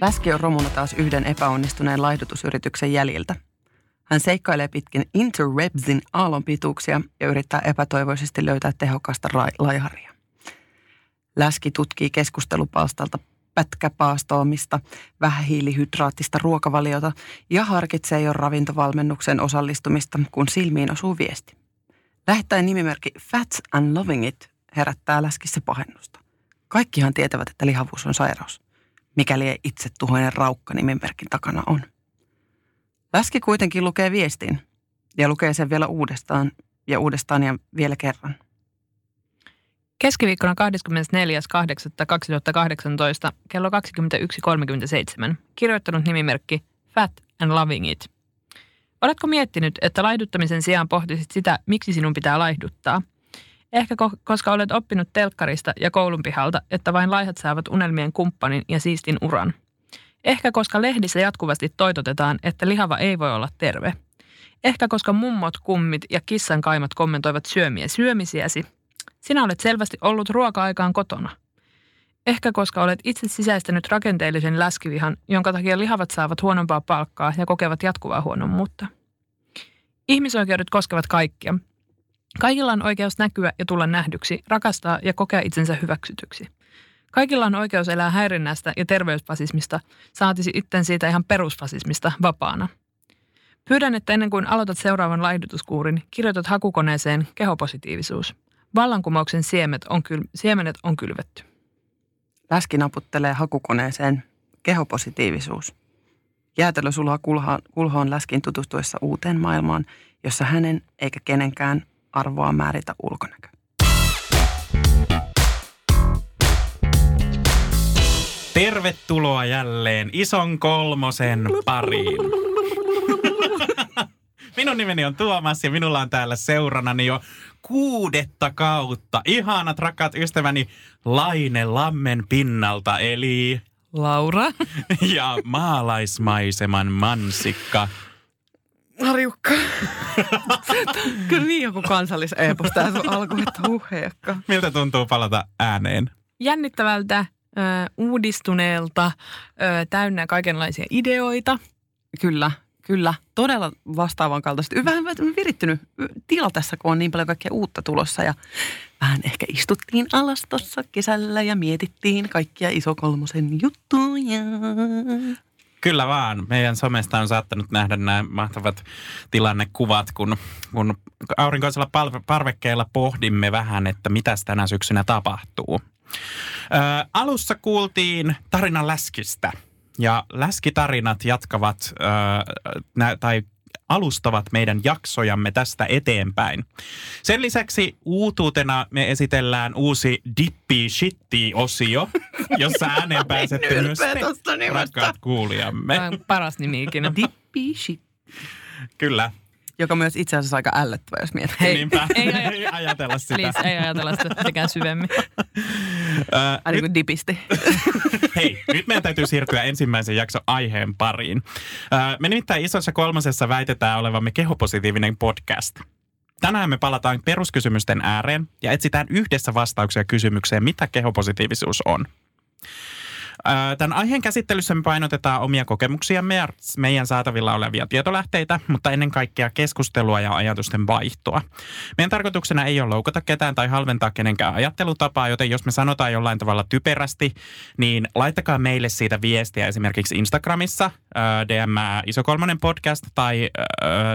Läski on romuna taas yhden epäonnistuneen laihdutusyrityksen jäljiltä. Hän seikkailee pitkin interwebsin aallonpituuksia ja yrittää epätoivoisesti löytää tehokasta ra- laiharia. Läski tutkii keskustelupalstalta pätkäpaastoamista, vähähiilihydraattista ruokavaliota ja harkitsee jo ravintovalmennuksen osallistumista, kun silmiin osuu viesti. Lähettäen nimimerkki Fats and Loving It herättää läskissä pahennusta. Kaikkihan tietävät, että lihavuus on sairaus mikäli ei itse tuhoinen raukka nimenmerkin takana on. Läski kuitenkin lukee viestin ja lukee sen vielä uudestaan ja uudestaan ja vielä kerran. Keskiviikkona 24.8.2018 kello 21.37 kirjoittanut nimimerkki Fat and Loving It. Oletko miettinyt, että laihduttamisen sijaan pohtisit sitä, miksi sinun pitää laihduttaa – Ehkä ko- koska olet oppinut telkkarista ja koulun pihalta, että vain laihat saavat unelmien kumppanin ja siistin uran. Ehkä koska lehdissä jatkuvasti toitotetaan, että lihava ei voi olla terve. Ehkä koska mummot, kummit ja kissan kaimat kommentoivat syömiä syömisiäsi. Sinä olet selvästi ollut ruoka-aikaan kotona. Ehkä koska olet itse sisäistänyt rakenteellisen läskivihan, jonka takia lihavat saavat huonompaa palkkaa ja kokevat jatkuvaa huonommuutta. Ihmisoikeudet koskevat kaikkia, Kaikilla on oikeus näkyä ja tulla nähdyksi, rakastaa ja kokea itsensä hyväksytyksi. Kaikilla on oikeus elää häirinnästä ja terveysfasismista, saatisi itten siitä ihan perusfasismista vapaana. Pyydän, että ennen kuin aloitat seuraavan laihdutuskuurin, kirjoitat hakukoneeseen kehopositiivisuus. Vallankumouksen siemet on kyl- siemenet on kylvetty. Läski naputtelee hakukoneeseen kehopositiivisuus. Jäätelö sulaa kulhaan, kulhoon läskin tutustuessa uuteen maailmaan, jossa hänen eikä kenenkään arvoa määritä ulkonäkö. Tervetuloa jälleen ison kolmosen pariin. Minun nimeni on Tuomas ja minulla on täällä seuranani jo kuudetta kautta. Ihanat rakkaat ystäväni Laine Lammen pinnalta eli... Laura. Ja maalaismaiseman mansikka Harjukka. Kyllä niin joku kansalliseepos tää sun alku, että huheekka. Miltä tuntuu palata ääneen? Jännittävältä, ö, uudistuneelta, ö, täynnä kaikenlaisia ideoita. Kyllä, kyllä. Todella vastaavan kaltaisesti. Vähän virittynyt tila tässä, kun on niin paljon kaikkea uutta tulossa. Ja vähän ehkä istuttiin alas tuossa kesällä ja mietittiin kaikkia isokolmosen juttuja. Kyllä vaan. Meidän somesta on saattanut nähdä nämä mahtavat tilannekuvat, kun, kun aurinkoisella parvekkeella pohdimme vähän, että mitä tänä syksynä tapahtuu. Ö, alussa kuultiin tarinan läskistä. Ja läskitarinat jatkavat, ö, nä, tai alustavat meidän jaksojamme tästä eteenpäin. Sen lisäksi uutuutena me esitellään uusi Dippi Shitti-osio, jossa ääneen pääsette myös te, rakkaat kuulijamme. Tämä on paras nimi ikinä. Dippi Shitti. Kyllä. Joka myös itse asiassa aika ällöttävä, jos miettii. Hei, Niinpä, ei, ei ajatella sitä. Please, ei ajatella sitä mitenkään syvemmin. Ai niin kuin dipisti. Hei, nyt meidän täytyy siirtyä ensimmäisen jakson aiheen pariin. Me nimittäin isossa kolmosessa väitetään olevamme kehopositiivinen podcast. Tänään me palataan peruskysymysten ääreen ja etsitään yhdessä vastauksia kysymykseen, mitä kehopositiivisuus on. Tämän aiheen käsittelyssä me painotetaan omia kokemuksiamme ja meidän saatavilla olevia tietolähteitä, mutta ennen kaikkea keskustelua ja ajatusten vaihtoa. Meidän tarkoituksena ei ole loukata ketään tai halventaa kenenkään ajattelutapaa, joten jos me sanotaan jollain tavalla typerästi, niin laittakaa meille siitä viestiä esimerkiksi Instagramissa DM isokolmonen podcast tai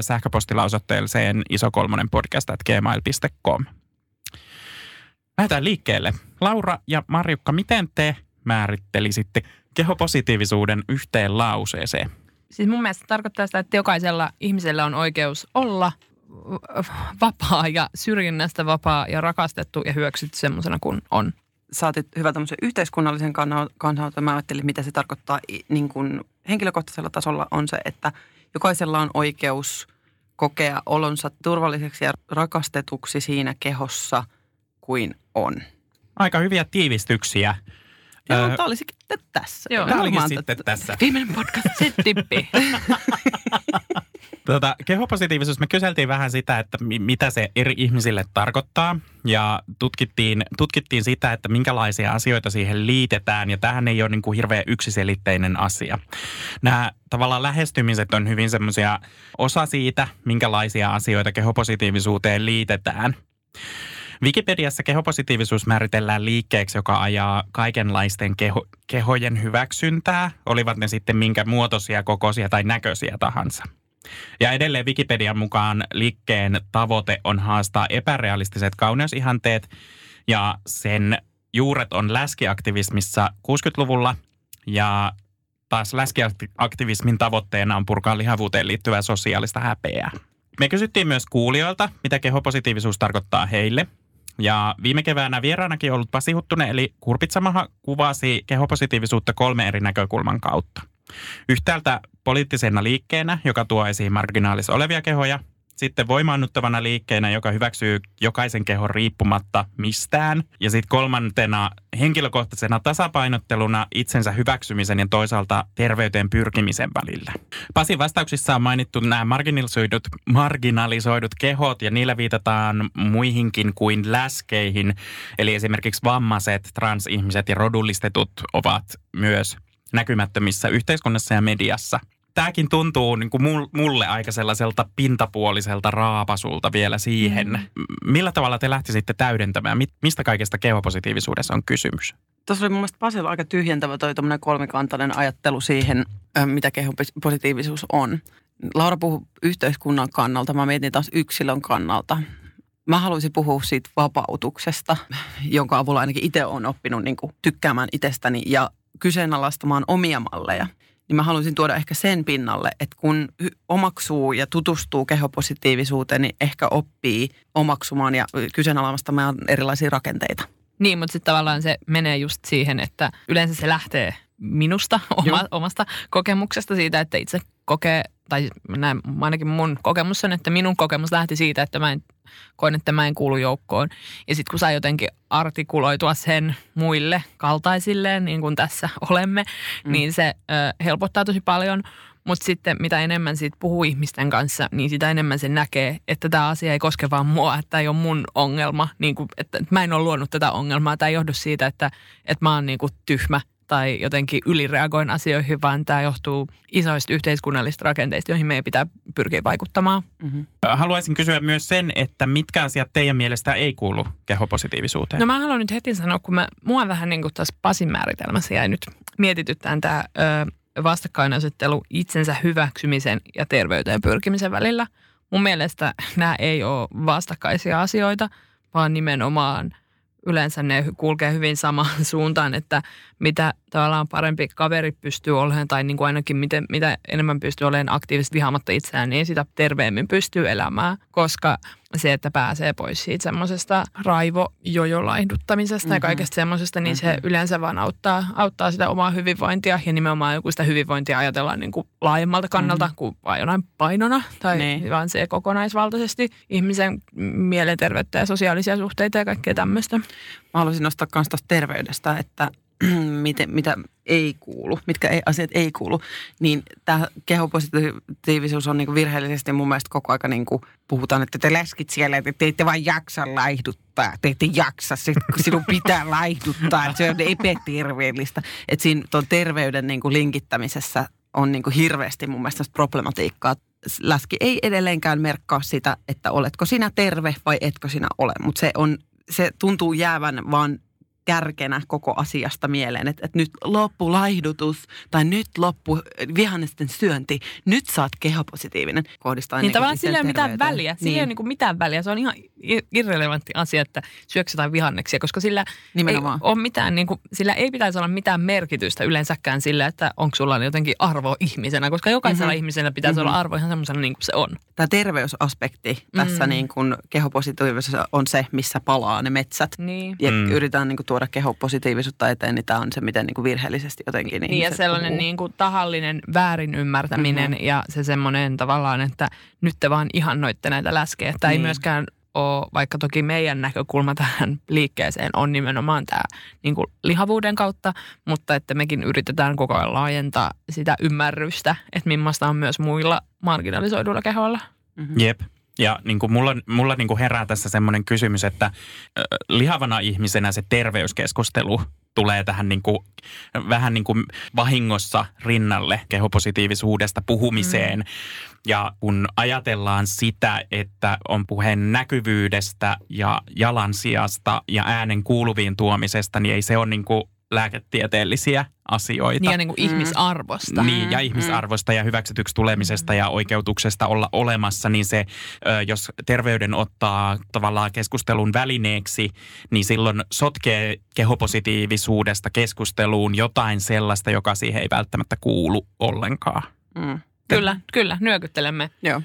sähköpostilla osoitteeseen isokolmonen podcast at gmail.com. Lähdetään liikkeelle. Laura ja Marjukka, miten te määrittelisitte kehopositiivisuuden yhteen lauseeseen? Siis mun mielestä se tarkoittaa sitä, että jokaisella ihmisellä on oikeus olla vapaa ja syrjinnästä vapaa ja rakastettu ja hyväksytty semmoisena kuin on. Saatit hyvä tämmöisen yhteiskunnallisen kannalta. Mä ajattelin, mitä se tarkoittaa niin kuin henkilökohtaisella tasolla on se, että jokaisella on oikeus kokea olonsa turvalliseksi ja rakastetuksi siinä kehossa kuin on. Aika hyviä tiivistyksiä. Joo, Öö, tämä olisikin tässä. Joo. Tämä olikin sitten tätä- tässä. Viimeinen podcast, se tippi. Tota, kehopositiivisuus, me kyseltiin vähän sitä, että mi- mitä se eri ihmisille tarkoittaa ja tutkittiin, tutkittiin sitä, että minkälaisia asioita siihen liitetään ja tähän ei ole niin kuin hirveän yksiselitteinen asia. Nämä tavallaan lähestymiset on hyvin semmoisia osa siitä, minkälaisia asioita kehopositiivisuuteen liitetään. Wikipediassa kehopositiivisuus määritellään liikkeeksi, joka ajaa kaikenlaisten keho, kehojen hyväksyntää, olivat ne sitten minkä muotoisia, kokoisia tai näköisiä tahansa. Ja edelleen Wikipedian mukaan liikkeen tavoite on haastaa epärealistiset kauneusihanteet ja sen juuret on läskiaktivismissa 60-luvulla ja taas läskiaktivismin tavoitteena on purkaa lihavuuteen liittyvää sosiaalista häpeää. Me kysyttiin myös kuulijoilta, mitä kehopositiivisuus tarkoittaa heille. Ja viime keväänä vieraanakin ollut Pasi Huttunen eli Kurpitsamaha kuvasi kehopositiivisuutta kolme eri näkökulman kautta. Yhtäältä poliittisena liikkeenä, joka tuo esiin marginaalissa olevia kehoja. Sitten voimaannuttavana liikkeenä, joka hyväksyy jokaisen kehon riippumatta mistään. Ja sitten kolmantena henkilökohtaisena tasapainotteluna itsensä hyväksymisen ja toisaalta terveyteen pyrkimisen välillä. Pasin vastauksissa on mainittu nämä marginalisoidut, marginalisoidut kehot ja niillä viitataan muihinkin kuin läskeihin. Eli esimerkiksi vammaiset, transihmiset ja rodullistetut ovat myös näkymättömissä yhteiskunnassa ja mediassa. Tämäkin tuntuu niin kuin mul- mulle aika sellaiselta pintapuoliselta raapasulta vielä siihen. Mm. Millä tavalla te lähtisitte täydentämään? Mi- Mistä kaikesta kehopositiivisuudessa on kysymys? Tuossa oli mun mielestä Pasilla aika tyhjentävä toi kolmikantainen ajattelu siihen, mitä kehopositiivisuus on. Laura puhui yhteiskunnan kannalta, mä mietin taas yksilön kannalta. Mä haluaisin puhua siitä vapautuksesta, jonka avulla ainakin itse olen oppinut niin kuin tykkäämään itsestäni ja kyseenalaistamaan omia malleja. Niin mä haluaisin tuoda ehkä sen pinnalle, että kun omaksuu ja tutustuu kehopositiivisuuteen, niin ehkä oppii omaksumaan ja kyseenalaistamaan erilaisia rakenteita. Niin, mutta sitten tavallaan se menee just siihen, että yleensä se lähtee minusta, oma, Joo. omasta kokemuksesta siitä, että itse kokee, tai näin, ainakin mun kokemus on, että minun kokemus lähti siitä, että mä en, koen, että mä en kuulu joukkoon. Ja sitten kun saa jotenkin artikuloitua sen muille kaltaisilleen, niin kuin tässä olemme, mm. niin se ö, helpottaa tosi paljon. Mutta sitten mitä enemmän siitä puhuu ihmisten kanssa, niin sitä enemmän se näkee, että tämä asia ei koske vaan mua, että tämä ei ole mun ongelma. Niin kuin, että että mä en ole luonut tätä ongelmaa. Tämä ei johdu siitä, että, että mä oon niin kuin tyhmä tai jotenkin ylireagoin asioihin, vaan tämä johtuu isoista yhteiskunnallisista rakenteista, joihin meidän pitää pyrkiä vaikuttamaan. Haluaisin kysyä myös sen, että mitkä asiat teidän mielestä ei kuulu kehopositiivisuuteen? No mä haluan nyt heti sanoa, kun mä, mua vähän niin kuin tässä Pasin määritelmässä jäi nyt mietityttään tämä ö, vastakkainasettelu itsensä hyväksymisen ja terveyteen pyrkimisen välillä. Mun mielestä nämä ei ole vastakkaisia asioita, vaan nimenomaan yleensä ne kulkee hyvin samaan suuntaan, että mitä tavallaan parempi kaveri pystyy olemaan tai niin kuin ainakin miten, mitä enemmän pystyy olemaan aktiivisesti vihaamatta itseään, niin sitä terveemmin pystyy elämään, koska se, että pääsee pois siitä semmoisesta raivojojolaiduttamisesta mm-hmm. ja kaikesta semmoisesta, niin mm-hmm. se yleensä vaan auttaa, auttaa sitä omaa hyvinvointia ja nimenomaan joku sitä hyvinvointia ajatellaan niin kuin laajemmalta kannalta mm-hmm. kuin vain jonain painona tai Niin. vaan se kokonaisvaltaisesti ihmisen mielenterveyttä ja sosiaalisia suhteita ja kaikkea tämmöistä. Mä haluaisin nostaa myös tuosta terveydestä, että miten, mitä ei kuulu, mitkä ei, asiat ei kuulu, niin tämä kehopositiivisuus on niinku virheellisesti mun mielestä koko aika niinku puhutaan, että te läskit siellä, että te ette vaan jaksa laihduttaa, te ette jaksa, sit, kun sinun pitää laihduttaa, että se on epäterveellistä. Että siinä tuon terveyden niinku linkittämisessä on niinku hirveästi mun mielestä problematiikkaa. Läski ei edelleenkään merkkaa sitä, että oletko sinä terve vai etkö sinä ole, mutta se, on, se tuntuu jäävän vaan kärkenä koko asiasta mieleen, että, että nyt loppu laihdutus tai nyt loppu vihannesten syönti, nyt saat kehopositiivinen. Kohdistaa Niin tavallaan negatiiviseen sillä ei ole mitään väliä. Sillä ei ole niin mitään väliä. Se on ihan irrelevantti asia, että syöksä jotain vihanneksia, koska sillä Nimenomaan. ei, ole mitään, niin kuin, sillä ei pitäisi olla mitään merkitystä yleensäkään sillä, että onko sulla jotenkin arvo ihmisenä, koska jokaisella mm-hmm. ihmisellä pitäisi mm-hmm. olla arvo ihan semmoisena niin kuin se on. Tämä terveysaspekti tässä Mm. niin kuin kehopositiivisessa on se, missä palaa ne metsät. Niin. Ja mm. yritetään niin kuin, tuoda kehopositiivisuutta eteen, niin tämä on se, miten niin kuin virheellisesti jotenkin Niin ja sellainen puhuu. niin kuin tahallinen väärin ymmärtäminen mm-hmm. ja se semmoinen tavallaan, että nyt te vaan ihannoitte näitä läskejä. Tämä niin. ei myöskään ole, vaikka toki meidän näkökulma tähän liikkeeseen on nimenomaan tämä niin kuin lihavuuden kautta, mutta että mekin yritetään koko ajan laajentaa sitä ymmärrystä, että millaista on myös muilla marginalisoiduilla kehoilla. Mhm. Jep. Ja niin kuin mulla, mulla niin kuin herää tässä semmoinen kysymys, että lihavana ihmisenä se terveyskeskustelu tulee tähän niin kuin, vähän niin kuin vahingossa rinnalle kehopositiivisuudesta puhumiseen. Mm. Ja kun ajatellaan sitä, että on puheen näkyvyydestä ja jalansijasta ja äänen kuuluviin tuomisesta, niin ei se ole niin kuin lääketieteellisiä asioita. Niin ja niin kuin mm. ihmisarvosta. Niin, ja ihmisarvosta ja hyväksytyksi tulemisesta ja oikeutuksesta olla olemassa, niin se, jos terveyden ottaa tavallaan keskustelun välineeksi, niin silloin sotkee kehopositiivisuudesta keskusteluun jotain sellaista, joka siihen ei välttämättä kuulu ollenkaan. Mm. Kyllä, kyllä, nyökyttelemme. Joo.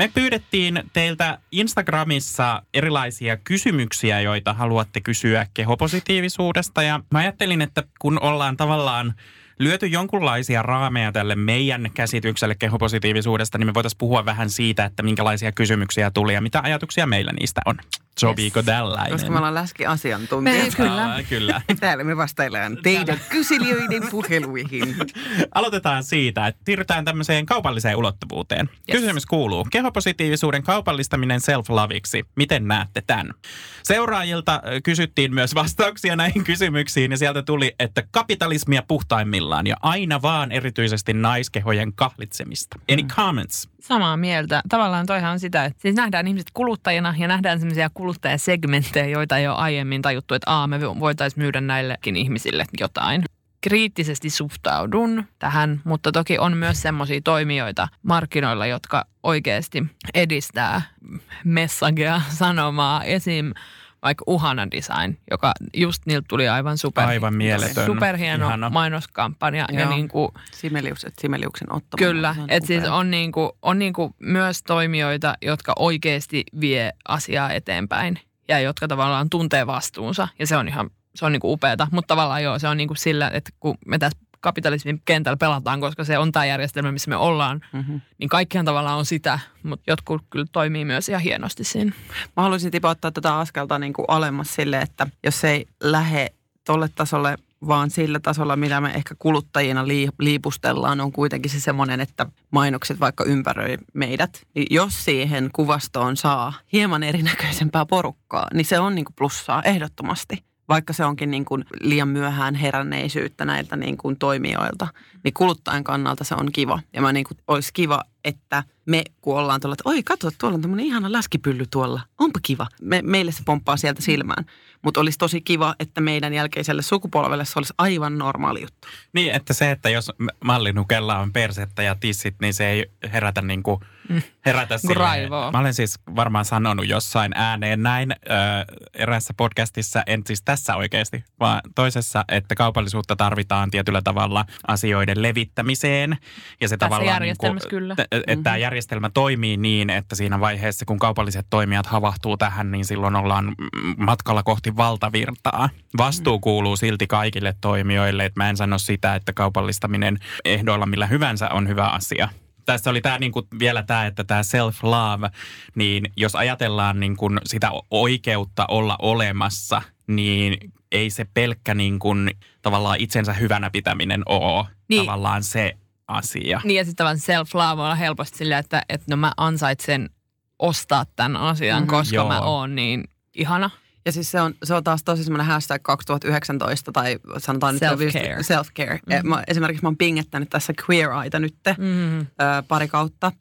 Me pyydettiin teiltä Instagramissa erilaisia kysymyksiä, joita haluatte kysyä kehopositiivisuudesta. Ja mä ajattelin, että kun ollaan tavallaan lyöty jonkunlaisia raameja tälle meidän käsitykselle kehopositiivisuudesta, niin me voitaisiin puhua vähän siitä, että minkälaisia kysymyksiä tuli ja mitä ajatuksia meillä niistä on. Sopiiko tällainen? Koska me ollaan läski-asiantuntijat. Me- kyllä. Aa, kyllä. Täällä me vastaillaan teidän kyselijöiden puheluihin. Aloitetaan siitä, että siirrytään tämmöiseen kaupalliseen ulottuvuuteen. Yes. Kysymys kuuluu, kehopositiivisuuden kaupallistaminen self-laviksi, miten näette tämän? Seuraajilta kysyttiin myös vastauksia näihin kysymyksiin ja sieltä tuli, että kapitalismia puhtaimmillaan ja aina vaan erityisesti naiskehojen kahlitsemista. Any comments? Samaa mieltä. Tavallaan toihan on sitä, että siis nähdään ihmiset kuluttajina ja nähdään sellaisia kuluttajasegmenttejä, joita ei ole aiemmin tajuttu, että aa, me voitaisiin myydä näillekin ihmisille jotain. Kriittisesti suhtaudun tähän, mutta toki on myös semmoisia toimijoita markkinoilla, jotka oikeasti edistää messagea, sanomaa. Esim. Vaikka Uhana Design, joka just niiltä tuli aivan super, Aivan mieletön. superhieno Ihana. mainoskampanja. Ja Joo. niin kuin, Simelius, että Simeliuksen Otto. Kyllä, että siis on, niinku, on niinku myös toimijoita, jotka oikeasti vie asiaa eteenpäin ja jotka tavallaan tuntee vastuunsa ja se on ihan se on niinku upeata, mutta tavallaan joo, se on niinku sillä, että kun me tässä kapitalismin kentällä pelataan, koska se on tämä järjestelmä, missä me ollaan, Mhm. niin kaikkihan tavallaan on sitä, mutta jotkut kyllä toimii myös ihan hienosti siinä. Mä haluaisin tipottaa tätä askelta niin kuin alemmas sille, että jos se ei lähde tolle tasolle, vaan sillä tasolla, mitä me ehkä kuluttajina lii- liipustellaan, on kuitenkin se semmoinen, että mainokset vaikka ympäröi meidät. Niin jos siihen kuvastoon saa hieman erinäköisempää porukkaa, niin se on niin kuin plussaa ehdottomasti. Vaikka se onkin niin kuin liian myöhään heränneisyyttä näiltä niin kuin toimijoilta, niin kuluttajan kannalta se on kiva. Ja mä niin kuin, olisi kiva, että me kun ollaan tuolla, että oi katso, tuolla on tämmöinen ihana läskipylly tuolla. Onpa kiva. Me, meille se pomppaa sieltä silmään. Mutta olisi tosi kiva, että meidän jälkeiselle sukupolvelle se olisi aivan normaali juttu. Niin, että se, että jos mallinukella on persettä ja tissit, niin se ei herätä niin kuin, herätä silleen. raivoa. Mä olen siis varmaan sanonut jossain ääneen näin ö, eräässä podcastissa, en siis tässä oikeasti, vaan toisessa, että kaupallisuutta tarvitaan tietyllä tavalla asioiden levittämiseen. Ja se Tässä tavallaan niin kuin, kyllä. t- Että tämä järjestelmä toimii niin, että siinä vaiheessa, kun kaupalliset toimijat havahtuu tähän, niin silloin ollaan mm, matkalla kohti valtavirtaa. Vastuu kuuluu silti kaikille toimijoille, että mä en sano sitä, että kaupallistaminen ehdoilla millä hyvänsä on hyvä asia. Tässä oli tämä niinku, vielä tämä, että tämä self-love, niin jos ajatellaan niinku sitä oikeutta olla olemassa, niin ei se pelkkä niinku, tavallaan itsensä hyvänä pitäminen ole Niin. tavallaan se asia. Niin ja sitten tavallaan self-love voi olla helposti sillä, että, että no mä ansaitsen ostaa tämän asian, Mhm. koska Joo. mä oon niin ihana. Ja siis se on, se on taas tosi semmoinen hashtag 2019 tai sanotaan nyt Self-care. self-care. Mm-hmm. Mä, esimerkiksi mä oon pingettänyt tässä Queer Eyetä nyt Mm. ö, pari kautta.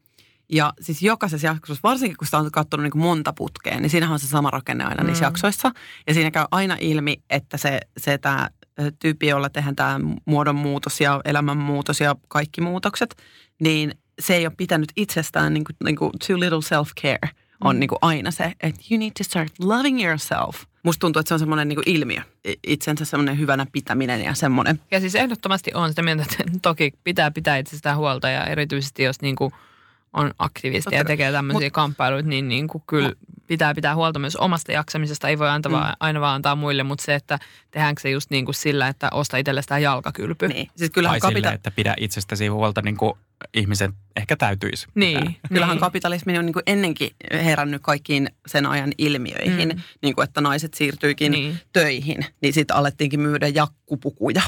Ja siis jokaisessa jaksossa, varsinkin kun sitä on katsonut niin monta putkea, niin siinähän on se sama rakenne aina mm. niissä jaksoissa. Ja siinä käy aina ilmi, että se, se tämä tyyppi, jolla tehdään tämä muodonmuutos ja elämänmuutos ja kaikki muutokset, niin se ei ole pitänyt itsestään niin kuin, niin kuin too little self-care on Mm. niin kuin aina se, että you need to start loving yourself. Musta tuntuu, että se on semmoinen niin kuin ilmiö, itsensä semmoinen hyvänä pitäminen ja semmoinen. Ja siis ehdottomasti on sitä mieltä, että toki pitää pitää itsestään huolta ja erityisesti jos niinku on aktivisti Totta ja tekee tämmöisiä Mut- kamppailuita, niin, niin kuin kyllä pitää pitää huolta myös omasta jaksamisesta. Ei voi antaa Mm. vaan, aina vaan antaa muille, mutta se, että tehdäänkö se just niin kuin sillä, että osta itsellestään jalkakylpy. Niin. Siis kyllähän, Tai kapita- että pidä itsestäsi huolta niin kuin ihmisen ehkä täytyisi. Niin, kyllähän niin. kapitalismi on niin kuin ennenkin herännyt kaikkiin sen ajan ilmiöihin. Mm. Niin kuin, että naiset siirtyikin Niin. töihin, niin sitten alettiinkin myydä jakkupukuja.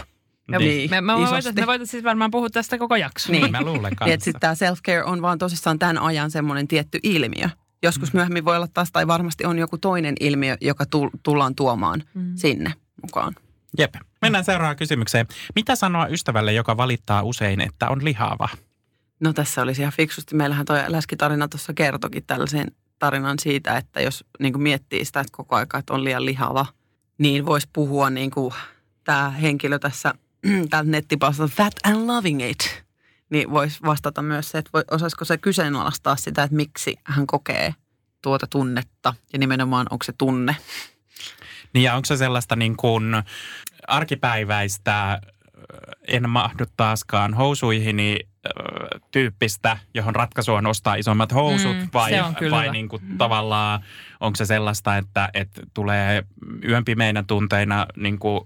Niin. Me, me, voitaisiin me voitais siis varmaan puhua tästä koko jakso. Niin. Niin mä luulen Niin, kanssa. että sitten tämä self-care on vaan tosissaan tämän ajan semmoinen tietty ilmiö. Joskus myöhemmin voi olla taas, tai varmasti on joku toinen ilmiö, joka tul- tullaan tuomaan Mm. sinne mukaan. Jep. Mennään seuraavaan kysymykseen. Mitä sanoa ystävälle, joka valittaa usein, että on lihava? No tässä olisi ihan fiksusti. Meillähän tuo läskitarina tuossa kertokin tällaisen tarinan siitä, että jos niin kuin miettii sitä, että koko aika että on liian lihava, niin voisi puhua niin kuin tämä henkilö tässä tältä nettipalstalta Fat and Loving It. Niin voisi vastata myös se, että osaisiko se kyseenalaistaa sitä, että miksi hän kokee tuota tunnetta ja nimenomaan onko se tunne. Niin ja onko se sellaista niin kuin arkipäiväistä, en mahdu taaskaan ö, tyyppistä, johon ratkaisu on ostaa isommat housut Mm, vai, vai niin kuin tavallaan onko se sellaista, että, että tulee yön pimeinä tunteina niin kuin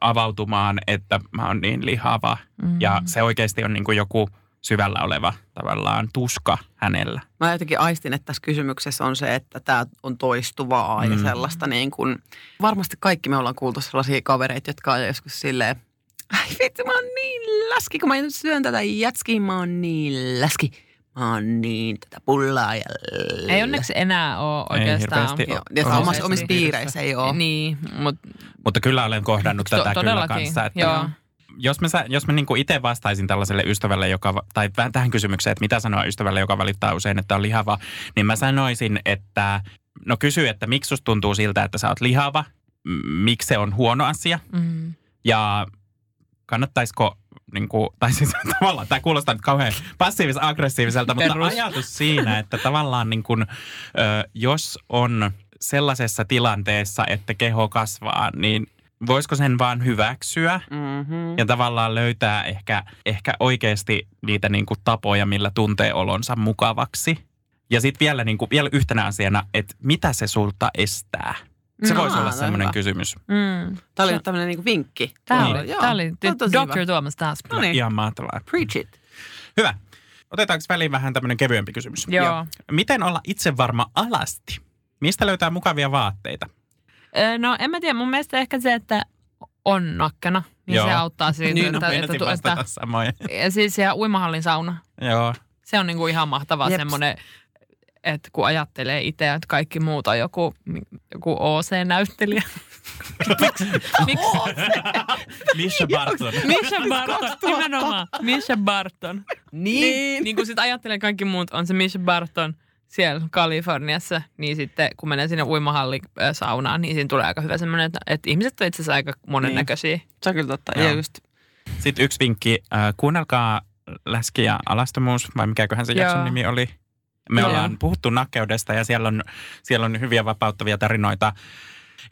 avautumaan, että mä oon niin lihava Mm. ja se oikeasti on niin kuin joku syvällä oleva tavallaan tuska hänellä. Mä jotenkin aistin, että tässä kysymyksessä on se, että tämä on toistuvaa ja Mm. sellaista niin kuin, varmasti kaikki me ollaan kuultu sellaisia kavereita, jotka on joskus silleen, ai vitsi mä oon niin läski, kun mä syön tätä jätskiä, mä oon niin läski. Mä oon niin tätä pullaa ja Ei onneksi enää ole Ei oikeastaan. hirveästi Joo, Omassa omissa piirissä. piireissä ei ole. Niin, mutta Mutta kyllä olen kohdannut To- tätä kyllä todellakin, kanssa. Että joo. Jos mä, jos mä niinku itse vastaisin tällaiselle ystävälle, joka, tai vähän tähän kysymykseen, että mitä sanoa ystävälle, joka valittaa usein, että on lihava, niin mä sanoisin, että no kysy, että miksi susta tuntuu siltä, että sä oot lihava, miksi se on huono asia mm, ja kannattaisiko, niin kuin, tai siis tavallaan tämä kuulostaa nyt kauhean passiivis-aggressiiviselta, mutta Perus. ajatus siinä, että tavallaan niin kuin, ö, jos on sellaisessa tilanteessa, että keho kasvaa, niin voisiko sen vaan hyväksyä Mm-hmm. ja tavallaan löytää ehkä, ehkä oikeasti niitä niin kuin tapoja, millä tuntee olonsa mukavaksi. Ja sitten vielä, niin kuin, vielä yhtenä asiana, että mitä se sulta estää? Se No, voisi olla tämä on semmoinen kysymys. mm. Tämä oli nyt tämmöinen niin vinkki. Tämä Niin. oli, Joo, tämä oli tämä on tosi Dr. hyvä. Tuomas taas. No niin. Ihan mahtavaa. Preach it. Hyvä. Otetaanko väliin vähän tämmöinen kevyempi kysymys? Joo. Joo. Miten olla itsevarma alasti? Mistä löytää mukavia vaatteita? Ö, No en mä tiedä, mun mielestä ehkä se, että on nakkana, niin Joo. se auttaa siitä. Niin, että, no, että, että, vastata samoin. ja siis ja uimahallin sauna. Joo. Se on niinku ihan mahtavaa semmoinen, että kun ajattelee itse, että kaikki muut on joku, joku OC-näyttelijä. Miksi? Misha Barton. Misha Barton, nimenomaan. Misha Barton. Niin. Niin kun sit ajattelee kaikki muut on se Misha Barton siellä Kaliforniassa, niin sitten kun menee sinne uimahallin ö, saunaan, niin siinä tulee aika hyvä semmoinen, että, että ihmiset on itse asiassa aika monennäköisiä. Niin. Se on kyllä totta. Joo. Ja just, Sitten yksi vinkki. Äh, kuunnelkaa Läski ja alastomuus, vai mikäköhän se jakson nimi oli. Me Joo. ollaan puhuttu nakkeudesta ja siellä on, siellä on hyviä vapauttavia tarinoita.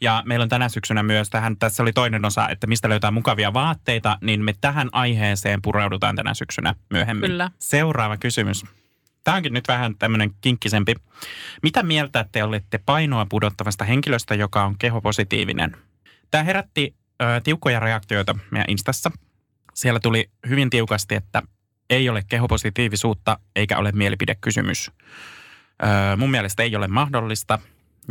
Ja meillä on tänä syksynä myös tähän, tässä oli toinen osa, että mistä löytää mukavia vaatteita, niin me tähän aiheeseen pureudutaan tänä syksynä myöhemmin. Kyllä. Seuraava kysymys. Tämä onkin nyt vähän tämmöinen kinkkisempi. Mitä mieltä te olette painoa pudottavasta henkilöstä, joka on kehopositiivinen? Tämä herätti ö, tiukkoja reaktioita meidän Instassa. Siellä tuli hyvin tiukasti, että ei ole kehopositiivisuutta eikä ole mielipidekysymys. Ö, mun mielestä ei ole mahdollista.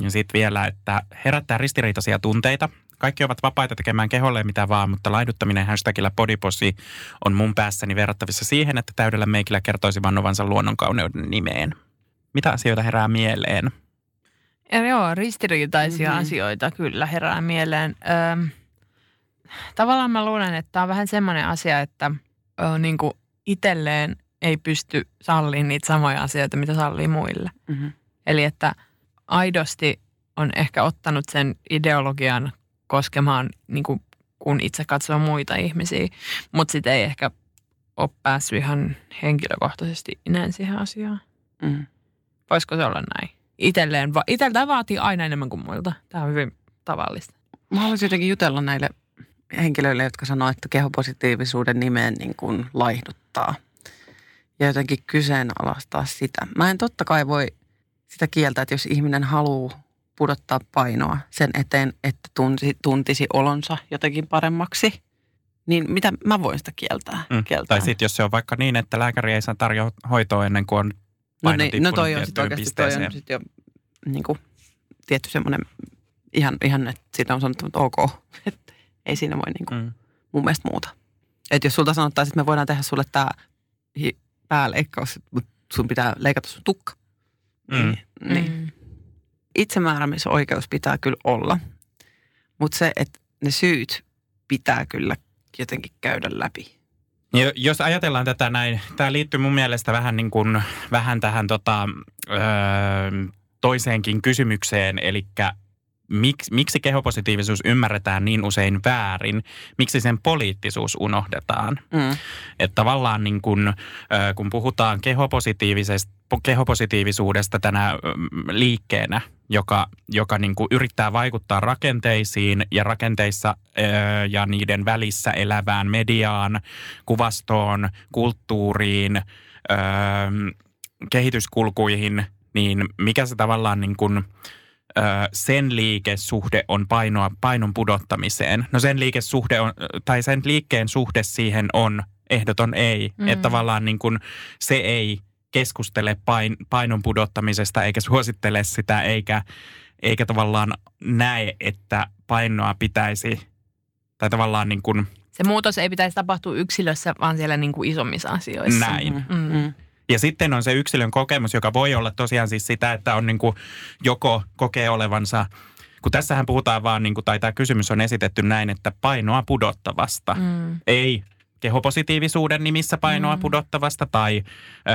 Ja sitten vielä, että herättää ristiriitaisia tunteita. Kaikki ovat vapaita tekemään keholle mitä vaan, mutta laiduttaminen hashtagillä bodyposi on mun päässäni verrattavissa siihen, että täydellä meikillä kertoisi vannovansa luonnonkauneuden nimeen. Mitä asioita herää mieleen? Ja joo, ristiriitaisia Mhm. mm-hmm. asioita kyllä herää mieleen. Öm, tavallaan mä luulen, että tämä on vähän semmoinen asia, että ö, niin kuin itselleen ei pysty salliin niitä samoja asioita, mitä sallii muille. Mm-hmm. Eli että aidosti on ehkä ottanut sen ideologian koskemaan, niin kuin, kun itse katsoo muita ihmisiä, mutta sitten ei ehkä ole päässyt ihan henkilökohtaisesti ineen siihen asiaan. Mm. Voisiko se olla näin? Itelleen, va- iteltään vaatii aina enemmän kuin muilta. Tämä on hyvin tavallista. Mä haluaisin jotenkin jutella näille henkilöille, jotka sanoo, että kehopositiivisuuden nimeen niin kuin laihduttaa. Ja jotenkin kyseenalaistaa sitä. Mä en totta kai voi sitä kieltä, että jos ihminen haluaa pudottaa painoa sen eteen, että tuntisi, tuntisi olonsa jotenkin paremmaksi, niin mitä mä voin sitä kieltää? Mm. kieltää. Tai sitten jos se on vaikka niin, että lääkäri ei saa tarjoa hoitoa ennen kuin on no, niin, no toi on sitten oikeasti toi on sit jo niin kuin, tietty semmoinen ihan, ihan, että siitä on sanottu, että ok, että ei siinä voi niin kuin, Mm. mun mielestä muuta. Että jos sulta sanottaisiin, että me voidaan tehdä sulle tämä pääleikkaus, mutta sun pitää leikata sun tukka. Mm. Niin, niin. Mm. Itsemääräämisoikeus pitää kyllä olla, mutta se, että ne syyt pitää kyllä jotenkin käydä läpi. Ja Jos ajatellaan tätä näin, tämä liittyy mun mielestä vähän, niin kuin, vähän tähän tota, öö, toiseenkin kysymykseen, eli miksi, miksi kehopositiivisuus ymmärretään niin usein väärin, miksi sen poliittisuus unohdetaan. Mm. Että tavallaan niin kun, kun puhutaan kehopositiivisesta, kehopositiivisuudesta tänä liikkeenä, joka, joka niin kuin yrittää vaikuttaa rakenteisiin ja rakenteissa ö, ja niiden välissä elävään mediaan, kuvastoon, kulttuuriin, ö, kehityskulkuihin, niin mikä se tavallaan niin kuin, ö, sen liikesuhde on painoa, painon pudottamiseen. No sen liikesuhde on, tai sen liikkeen suhde siihen on ehdoton ei. Mm. Että tavallaan niin kuin se ei keskustele pain, painon pudottamisesta eikä suosittele sitä eikä, eikä tavallaan näe, että painoa pitäisi, tai tavallaan niin kuin Se muutos ei pitäisi tapahtua yksilössä, vaan siellä niin kuin isommissa asioissa. näin. Mm. Ja sitten on se yksilön kokemus, joka voi olla tosiaan siis sitä, että on niin kuin joko kokee olevansa, kun tässähän puhutaan vaan, niin kuin, tai tämä kysymys on esitetty näin, että painoa pudottavasta. Mm. Ei kehopositiivisuuden nimissä painoa Mm. pudottavasta tai ö,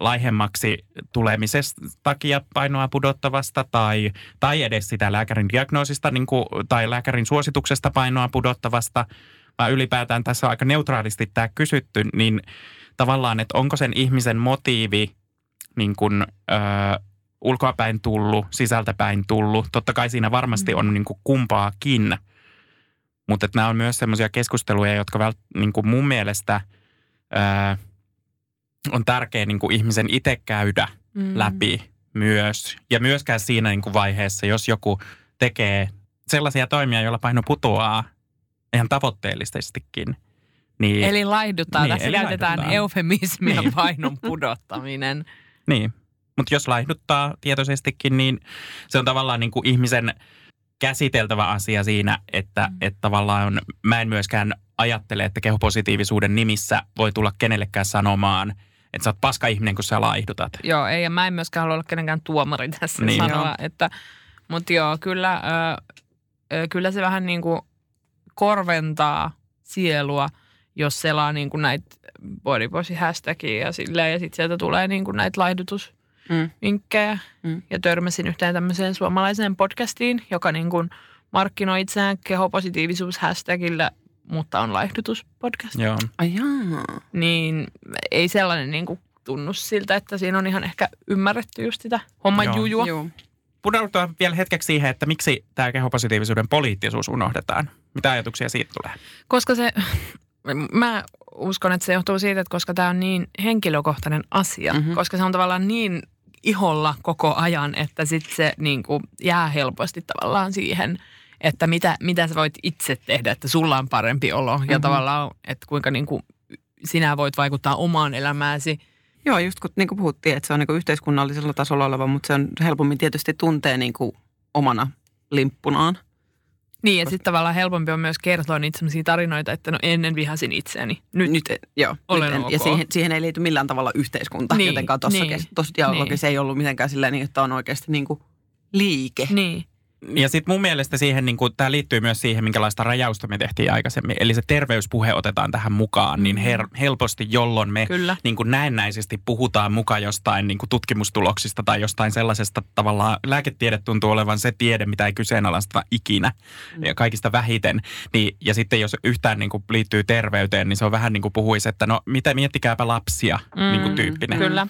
laihemmaksi tulemisesta takia painoa pudottavasta tai, tai edes sitä lääkärin diagnoosista niin kuin, tai lääkärin suosituksesta painoa pudottavasta, vaan ylipäätään tässä on aika neutraalisti tämä kysytty, niin tavallaan, että onko sen ihmisen motiivi niin kuin, ö, ulkoapäin tullut, sisältäpäin tullut. Totta kai siinä varmasti on niin kuin kumpaakin, mutta nämä on myös semmoisia keskusteluja, jotka vält, niin kuin mun mielestä ö, on tärkeä niin kuin ihmisen itse käydä Mm. läpi myös. Ja myöskään siinä niin kuin vaiheessa, jos joku tekee sellaisia toimia, joilla paino putoaa ihan tavoitteellisestikin. Niin, Eli laihduttaa. Niin, Tässä eli käytetään eufemismia Niin. painon pudottaminen. Niin, mutta jos laihduttaa tietoisestikin, niin se on tavallaan niin kuin ihmisen käsiteltävä asia siinä, että, mm. että tavallaan on, mä en myöskään ajattele, että kehopositiivisuuden nimissä voi tulla kenellekään sanomaan, että sä oot paska ihminen, kun sä laihdutat. Joo, ei, ja mä en myöskään halua olla kenenkään tuomari tässä Niin. sanoa, Joo. että, mutta joo, kyllä, ö, kyllä se vähän niin kuin korventaa sielua, jos selaa niin kuin näitä bodyposi hashtagia ja silleen, ja sitten sieltä tulee niin kuin näitä laihdutusvinkkejä. Mm. Mm. Ja törmäsin yhteen tämmöiseen suomalaiseen podcastiin, joka niin kuin markkinoi itseään kehopositiivisuus hashtagillä, mutta on laihdutuspodcast. Joo. Ai jaa. Niin ei sellainen niin kuin tunnu siltä, että siinä on ihan ehkä ymmärretty just sitä homman Joo. jujua. Joo. Pudoudutaan vielä hetkeksi siihen, että miksi tämä kehopositiivisuuden poliittisuus unohdetaan. Mitä ajatuksia siitä tulee? Koska se, mä uskon, että se johtuu siitä, että koska tämä on niin henkilökohtainen asia, Mhm. mm-hmm. koska se on tavallaan niin iholla koko ajan, että sitten se niin kuin jää helposti tavallaan siihen, että mitä, mitä sä voit itse tehdä, että sulla on parempi olo mm-hmm. ja tavallaan, että kuinka niin kuin sinä voit vaikuttaa omaan elämääsi. Joo, just kun niin kuin puhuttiin, että se on niin kuin yhteiskunnallisella tasolla oleva, mutta se on helpommin tietysti tuntee niin kuin omana limppunaan. Niin, ja sitten tavallaan helpompi on myös kertoa niitä sellaisia tarinoita, että no ennen vihasin itseäni. Nyt, Nyt, joo, Olen nyt en, ok. ja siihen, siihen ei liity millään tavalla yhteiskunta, Niin, jotenkaan tuossa niin, niin, dialogissa niin. ei ollut mitenkään silleen, niin, että on oikeasti niin kuin liike. Niin. Ja sitten mun mielestä siihen, niin tämä liittyy myös siihen, minkälaista rajausta me tehtiin aikaisemmin. Eli se terveyspuhe otetaan tähän mukaan niin her- helposti, jolloin me Kyllä. niin kuin näennäisesti puhutaan mukaan jostain niin kuin tutkimustuloksista tai jostain sellaisesta tavallaan, lääketiede tuntuu olevan se tiede, mitä ei kyseenalaista ikinä ja kaikista vähiten. Niin, ja sitten jos yhtään niin kuin liittyy terveyteen, niin se on vähän niin kuin puhuisi, että no mitä, miettikääpä lapsia mm, niin kuin tyyppinen. Kyllä.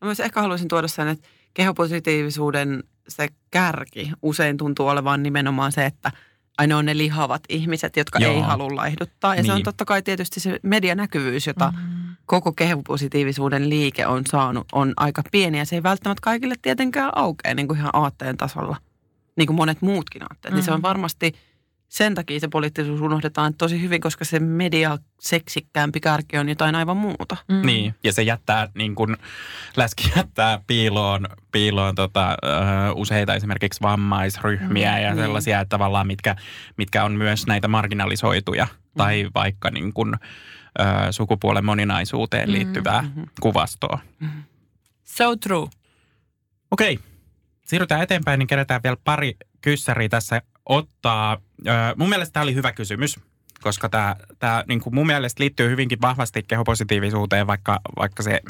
Mä myös ehkä haluaisin tuoda sen, että kehopositiivisuuden se kärki usein tuntuu olevan nimenomaan se, että aina on ne lihavat ihmiset, jotka Joo. ei halua laihduttaa. Ja se on Niin. totta kai tietysti se medianäkyvyys, jota mm. koko kehopositiivisuuden liike on saanut, on aika pieni. Ja se ei välttämättä kaikille tietenkään aukea niin kuin ihan aatteen tasolla, niin kuin monet muutkin aatteet. Mm. Niin se on varmasti sen takia se poliittisuus unohdetaan tosi hyvin, koska se media seksikkäämpi kärki on jotain aivan muuta. Mm. Niin, ja se jättää niin kuin, läski jättää piiloon, piiloon tota, ö, useita esimerkiksi vammaisryhmiä ja niin. sellaisia, että tavallaan mitkä, mitkä on myös näitä marginalisoituja tai vaikka niin kuin, ö, sukupuolen moninaisuuteen liittyvää Mhm. kuvastoa. So true. Okei, siirrytään eteenpäin, niin kerätään vielä pari kyssäriä tässä ottaa. Mun mielestä tämä oli hyvä kysymys, koska tämä, tämä niin kuin mun mielestä liittyy hyvinkin vahvasti kehopositiivisuuteen, vaikka, vaikka se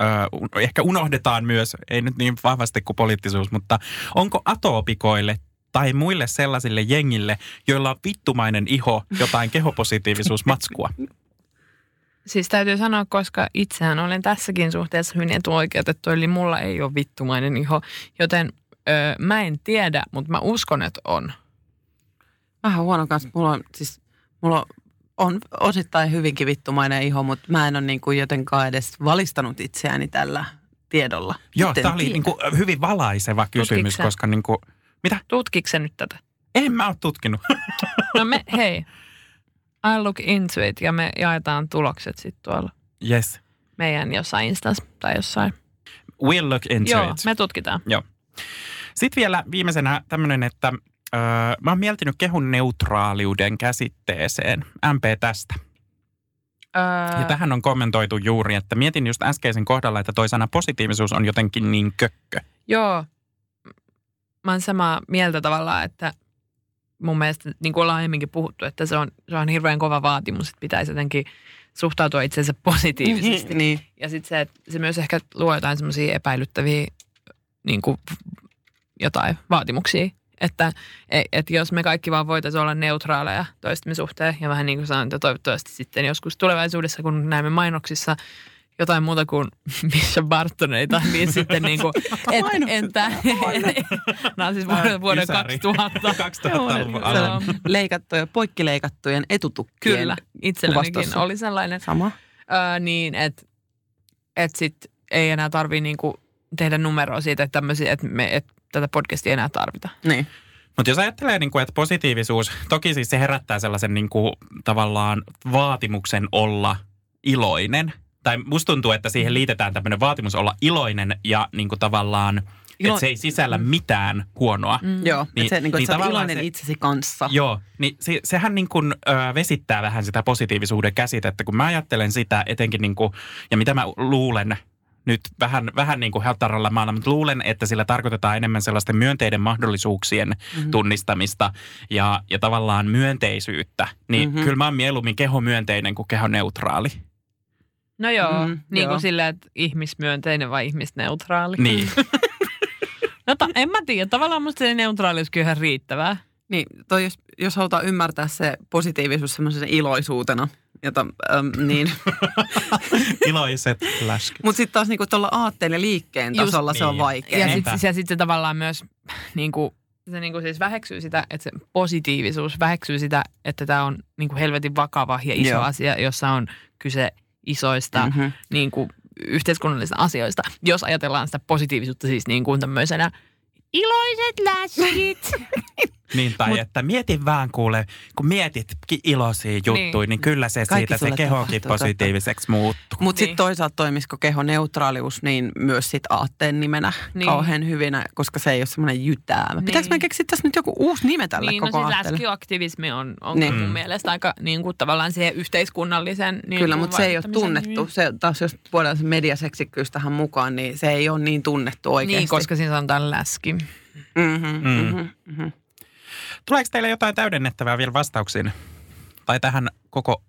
ö, ehkä unohdetaan myös, ei nyt niin vahvasti kuin poliittisuus, mutta onko atoopikoille tai muille sellaisille jengille, joilla on vittumainen iho jotain kehopositiivisuusmatskua? Siis täytyy sanoa, koska itsehän olen tässäkin suhteessa hyvin etuoikeutettu, eli mulla ei ole vittumainen iho, joten ö, mä en tiedä, mutta mä uskon, että on. Vähän huono kanssa. Mulla on siis, mulla on osittain hyvinkin vittumainen iho, mutta mä en ole niin kuin jotenkaan edes valistanut itseäni tällä tiedolla. Joo, tämä oli niin kuin hyvin valaiseva kysymys, Tutkitko sä? koska niin kuin, mitä? Tutkiko se nyt tätä? En mä ole tutkinut. No me, hei, I look into it ja me jaetaan tulokset sitten tuolla yes. meidän jossain Instas tai jossain. We'll look into Joo, it. me tutkitaan. Sitten vielä viimeisenä tämmöinen, että öö, mä oon miettinyt kehun neutraaliuden käsitteeseen. MP tästä. Öö, Ja tähän on kommentoitu juuri, että mietin just äskeisen kohdalla, että toi sana positiivisuus on jotenkin niin kökkö. Joo, mä oon samaa mieltä tavallaan, että mun mielestä niin kuin ollaan aiemminkin puhuttu, että se on, se on hirveän kova vaatimus, että pitäisi jotenkin suhtautua itseensä positiivisesti. niin. Ja sitten se, että se myös ehkä luo jotain semmoisia epäilyttäviä niin kuin jotain vaatimuksia. Että et, et jos me kaikki vaan voitaisiin olla neutraaleja toistemme suhteen ja vähän niin kuin sanoin, että toivottavasti sitten joskus tulevaisuudessa, kun näemme mainoksissa jotain muuta kuin Misha Bartoneita, niin sitten niin kuin, et, entä, nämä on siis vuoden, vuoden Ysäri. 2000. 2000-luvun Joo. alun. Leikattuja, poikkileikattujen etutukkien Kyllä, itsellänikin oli sellainen. Sama. Öö, niin, että et sit ei enää tarvii niinku tehdä numeroa siitä, että, tämmöisiä, että me et tätä podcastia enää tarvita. Niin. Mutta jos ajattelee, niin kuin, että positiivisuus, toki siis se herättää sellaisen niin kuin, tavallaan vaatimuksen olla iloinen. Tai musta tuntuu, että siihen liitetään tämmöinen vaatimus olla iloinen ja niin kuin, tavallaan, Ilo- että se ei sisällä mitään huonoa. Mm. Joo, Niin- että se, niin kuin, niin että sä oot tavallaan iloinen se- itsesi kanssa. Joo, niin se, sehän niin kuin, ö, vesittää vähän sitä positiivisuuden käsitettä, kun mä ajattelen sitä etenkin niin kuin, ja mitä mä luulen nyt vähän, vähän niin kuin heltaralla maalla, mutta luulen, että sillä tarkoitetaan enemmän sellaisten myönteiden mahdollisuuksien mm-hmm. tunnistamista ja, ja tavallaan myönteisyyttä. Niin Mhm. mm-hmm. kyllä mä oon mieluummin kehomyönteinen kuin kehoneutraali. No joo, Mm, niin joo. kuin silleen, että ihmismyönteinen vai ihmisneutraali. Niin, No ta, en mä tiedä, tavallaan musta se neutraali olisi kyllä ihan riittävää. Niin, toi jos, jos halutaan ymmärtää se positiivisuus semmoisena iloisuutena, jota, äm, niin. iloiset läskyt. Mutta sitten taas niinku tuolla aatteen ja liikkeen Just tasolla se on niin. vaikea. Ja sitten sit se tavallaan myös niin kuin, se niin kuin siis väheksyy sitä, että se positiivisuus väheksyy sitä, että tämä on niin kuin helvetin vakava ja iso Joo. asia, jossa on kyse isoista Mhm. niin kuin yhteiskunnallisista asioista. Jos ajatellaan sitä positiivisuutta siis niin kuin tämmöisenä iloiset läskit. Niin, tai Mut- että mietin vaan kuule, kun mietit iloisia juttuja, niin, niin kyllä se Kaikki siitä se kehokin tapahtuu, positiiviseksi muuttuu. Mutta Niin. sitten toisaalta toimisiko kehoneutraalius niin myös sit aatteen nimenä Niin. niin. kauhean hyvinä, koska se ei ole semmoinen jytäämä. Niin. Pitääkö Niin. meidän keksiä tässä nyt joku uusi nime tälle Niin, koko no siis läskiaktivismi on, on Niin. niin. mun mielestä aika niin kuin, tavallaan siihen yhteiskunnallisen niin Kyllä, mutta se ei ole tunnettu. nimi. Se, taas jos voidaan se mediaseksikkyys tähän mukaan, niin se ei ole niin tunnettu oikeasti. Niin, koska siinä sanotaan läski. Mm-hmm, Mm. mm-hmm, mm-hmm. Tuleeko teille jotain täydennettävää vielä vastauksiin? Tai tähän koko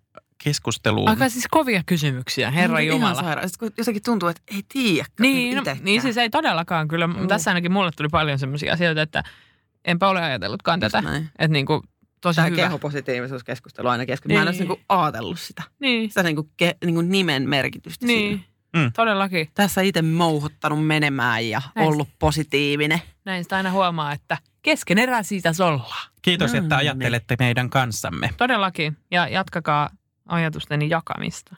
keskusteluun? Aika siis kovia kysymyksiä, herra Niin, Jumala. Sitten kun jotenkin tuntuu, että ei tiedä. Niin, no, niin siis ei todellakaan kyllä. Mm. Tässä ainakin mulle tuli paljon sellaisia asioita, että enpä ole ajatellutkaan Just tätä. näin. Että niin kuin, tosi Tämä hyvä. kehopositiivisuuskeskustelu aina kesken. Mä en Niin. olisi niinku ajatellut sitä. Niin, Sitä niinku, ke, niinku nimen merkitystä siinä. niin. Mm. Todellakin. Tässä itse mouhottanut menemään ja Näin. ollut positiivinen. Näin sitä aina huomaa, että keskeneräisiä ollaan. Kiitos, että ajattelette meidän kanssamme. Todellakin. Ja jatkakaa ajatusteni jakamista.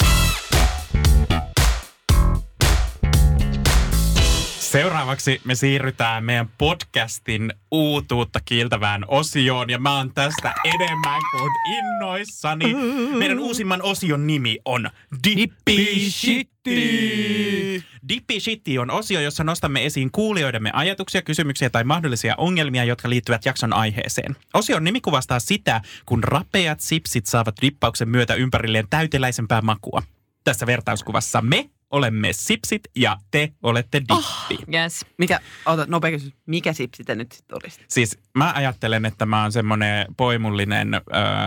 Seuraavaksi me siirrytään meidän podcastin uutuutta kiiltävään osioon ja mä oon tästä enemmän kuin innoissani. Meidän uusimman osion nimi on Dippi Shitti. Dippi Shitti on osio, jossa nostamme esiin kuulijoidemme ajatuksia, kysymyksiä tai mahdollisia ongelmia, jotka liittyvät jakson aiheeseen. Osion nimi kuvastaa sitä, kun rapeat sipsit saavat dippauksen myötä ympärilleen täyteläisempää makua. Tässä vertauskuvassa me olemme sipsit ja te olette dippi. Yes. Mikä, ota nopea kysymys, mikä sipsi te nyt sitten olisi? Siis mä ajattelen, että mä oon semmoinen poimullinen öö,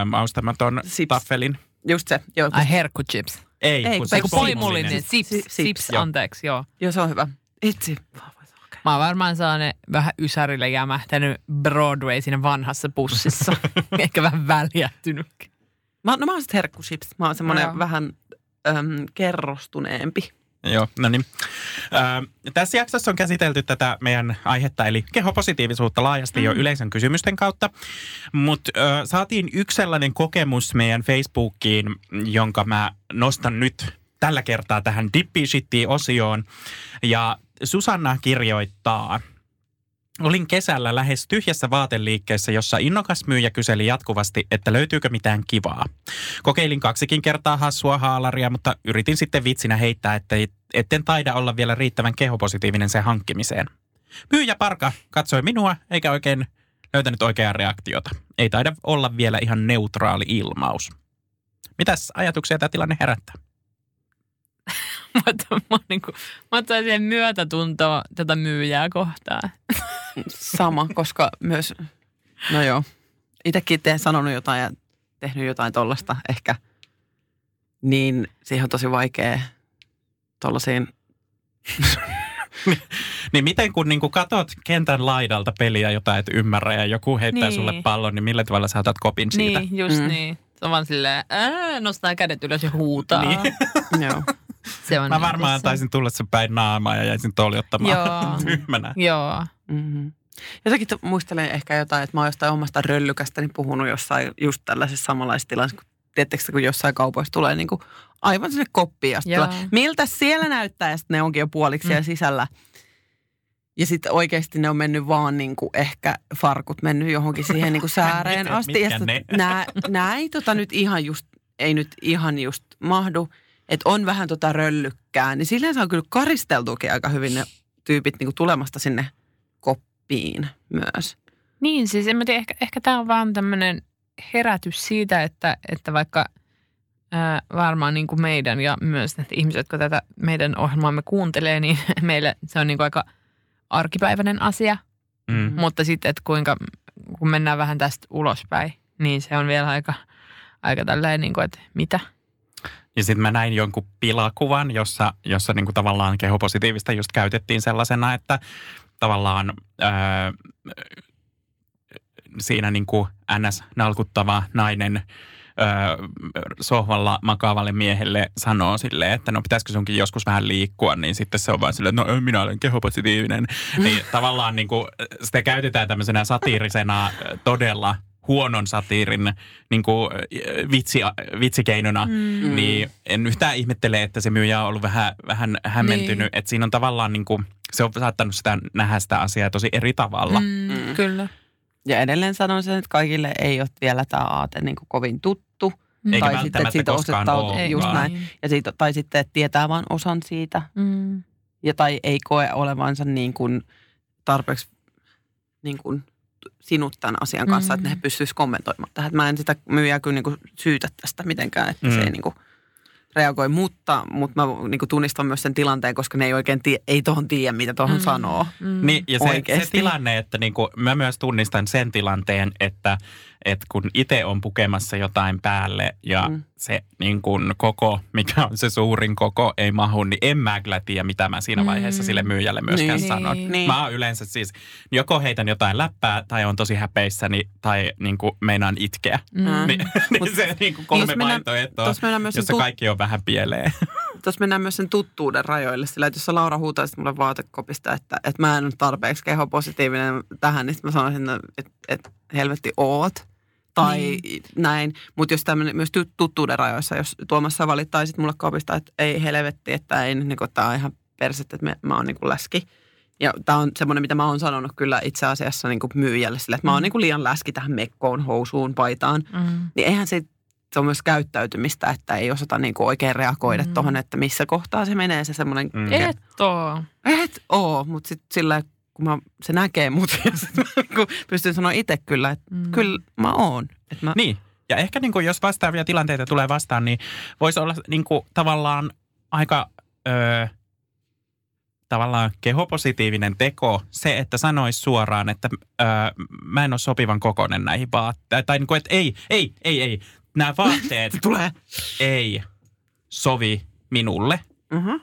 maustamaton Sips. taffelin. Just se, joo, Ai herkkuchips. Ei, Ei, kun Eiku kun poimullinen. Sips. Sips, Sips. sips, Joo. anteeksi, joo. joo, se on hyvä. Itse. Mä oon varmaan sellainen vähän ysärille jämähtänyt Broadway siinä vanhassa bussissa. Ehkä vähän väljähtynytkin. Mä, no mä oon sitten herkkusips. Mä oon semmoinen Joo. vähän äm, kerrostuneempi. Joo, no niin. Öö, tässä jaksossa on käsitelty tätä meidän aihetta, eli kehopositiivisuutta laajasti jo yleisön kysymysten kautta. Mutta öö, saatiin yksi sellainen kokemus meidän Facebookiin, jonka mä nostan nyt tällä kertaa tähän Dippi Shitty-osioon. Ja Susanna kirjoittaa, Olin kesällä lähes tyhjässä vaateliikkeessä, jossa innokas myyjä kyseli jatkuvasti, että löytyykö mitään kivaa. Kokeilin kaksikin kertaa hassua haalaria, mutta yritin sitten vitsinä heittää, ettei, etten taida olla vielä riittävän kehopositiivinen sen hankkimiseen. Myyjä Parka katsoi minua eikä oikein löytänyt oikeaa reaktiota. Ei taida olla vielä ihan neutraali ilmaus. Mitäs ajatuksia tämä tilanne herättää? Mä mä, niin kuin, mä myötätuntoa tätä myyjää kohtaan. Sama, koska myös, no joo, itsekin teen sanonut jotain ja tehnyt jotain tollasta ehkä, niin siihen on tosi vaikea tollasiin. Niin miten kun niin katot kentän laidalta peliä, jota et ymmärrä ja joku heittää Niin. sulle pallon, niin millä tavalla sä otat kopin siitä? Niin, just Mm. mm. niin. Se on vaan silleen, ää, nostaa kädet ylös ja huutaa. Niin. joo. Se on Mä niin varmaan tässä. antaisin tulla sen päin naamaa ja jäisin toljottamaan Joo. tyhmänä. Joo. Mm-hmm. Jotenkin muistelen ehkä jotain, että mä oon jostain omasta röllykästäni puhunut jossain just tällaisessa samanlaisessa tilassa, kun Tiedättekö, kun jossain kaupoissa tulee niin kuin aivan sinne koppiin miltä siellä näyttää ja sitten ne onkin jo puoliksi siellä sisällä. Ja sitten oikeasti ne on mennyt vaan niin kuin ehkä farkut mennyt johonkin siihen niin kuin sääreen asti. mitkä ja ne? Nää, nää ei tota nyt ihan just, ei nyt ihan just mahdu. Että on vähän tota röllykkää. Niin silleen saa kyllä karisteltuakin aika hyvin ne tyypit niin kuin tulemasta sinne koppiin myös. Niin, siis en mä tiedä, ehkä, ehkä tämä on vaan tämmöinen herätys siitä, että, että vaikka ää, varmaan niin kuin meidän ja myös ne ihmiset, jotka tätä meidän ohjelmaamme kuuntelee, niin meille se on niin kuin aika arkipäiväinen asia. Mm. Mutta sitten, että kuinka, kun mennään vähän tästä ulospäin, niin se on vielä aika, aika tällainen, niin kuin, että mitä? Ja sitten mä näin jonkun pilakuvan, jossa, jossa niinku tavallaan kehopositiivista just käytettiin sellaisena, että tavallaan öö, siinä niinku NS-nalkuttava nainen öö, sohvalla makaavalle miehelle sanoo silleen, että no pitäisikö sunkin joskus vähän liikkua, niin sitten se on vaan silleen, että no minä olen kehopositiivinen. Niin tavallaan niinku, sitä käytetään tämmöisenä satiirisena todella huonon satiirin niin kuin, vitsi, vitsikeinona, mm. niin en yhtään ihmettele, että se myyjä on ollut vähän, vähän hämmentynyt. Niin. Että siinä on tavallaan, niin kuin, se on saattanut sitä nähdä sitä asiaa tosi eri tavalla. Mm. Mm, kyllä. Ja edelleen sanon sen, että kaikille ei ole vielä tämä aate niin kuin kovin tuttu. Eikä tai sitten, että siitä olekaan. just näin. Ja siitä, tai sitten, että tietää vain osan siitä. Mm. Ja tai ei koe olevansa niin kuin tarpeeksi niin kuin sinut tämän asian kanssa, Mm. että ne pystyisi kommentoimaan tähän. Että Mä en sitä myyjää kyllä niin kuin syytä tästä mitenkään, että Mm. se ei niin kuin reagoi. Mutta, mutta mä niin kuin tunnistan myös sen tilanteen, koska ne ei oikein tie, ei tohon tiedä, mitä tohon Mm. sanoo. Mm. Niin, ja se, se tilanne, että niinku, mä myös tunnistan sen tilanteen, että, että kun itse on pukemassa jotain päälle ja Mm. se niin kun koko, mikä on se suurin koko, ei mahu, niin en mä kyllä tiedä, mitä mä siinä vaiheessa Mm. sille myyjälle myöskään Niin. sanon. Niin. Mä yleensä siis, joko heitän jotain läppää tai on tosi häpeissäni tai niin kuin meinaan itkeä. Mm. Niin, niin Mut- se niin kuin kolme mennään- vaihtoehtoa, jossa tut- kaikki on vähän pieleen. tuossa mennään myös sen tuttuuden rajoille. Sillä, että jos Laura huutaisit mulle vaatekopista, että, että mä en ole tarpeeksi kehopositiivinen tähän, niin mä sanoisin, että, että helvetti oot. Tai niin. näin. Mutta jos tämmöinen myös tu- tuttuuden rajoissa, jos Tuomas sä valittaisit mulle kopista, että ei helvetti, että ei niin tämä on ihan persettä, että mä, mä oon niin kuin läski. Ja tämä on semmoinen, mitä mä oon sanonut kyllä itse asiassa niin kuin myyjälle sille, että mä oon niin kuin liian läski tähän mekkoon, housuun, paitaan. Mm. Niin eihän se, se on myös käyttäytymistä, että ei osata niin kuin oikein reagoida mm. Mm. tuohon, että missä kohtaa se menee se semmoinen, Mm. mm. Et oo. et oo, mutta sitten sillä kun mä, se näkee mut ja sit mä niin pystyn sanoa itse kyllä, että Mm. mm. kyllä mä oon. Että mä, Niin. Ja ehkä niin kuin, jos vastaavia tilanteita tulee vastaan, niin voisi olla niin kuin, tavallaan aika öö, tavallaan kehopositiivinen teko se, että sanoisi suoraan, että öö, mä en ole sopivan kokoinen näihin vaatteisiin. Tai niin kuin, että ei, ei, ei, ei. Nämä vaatteet tulee. ei sovi minulle. Mm-hmm.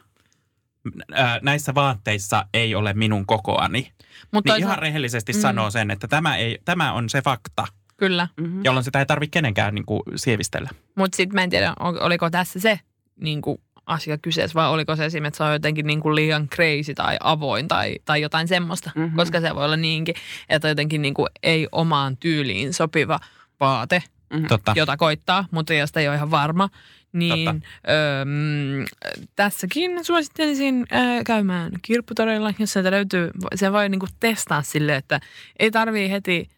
Näissä vaatteissa ei ole minun kokoani. Mutta Niin ihan rehellisesti mm. sanoo sen, että tämä, ei, tämä on se fakta, Kyllä. Mm-hmm. jolloin sitä ei tarvitse kenenkään niin kuin, sievistellä. Mutta sitten mä en tiedä, ol- oliko tässä se niin kuin asia kyseessä vai oliko se esimerkiksi, että se on jotenkin niin kuin liian crazy tai avoin tai, tai jotain semmoista. Mhm. Mm-hmm. Koska se voi olla niinkin, että jotenkin niin kuin ei omaan tyyliin sopiva vaate, Totta. jota koittaa, mutta josta ei ole ihan varma. Niin öö, tässäkin suosittelisin öö, käymään kirpputoreilla, jos sieltä löytyy, se voi niinku testaa sille, että ei tarvii heti,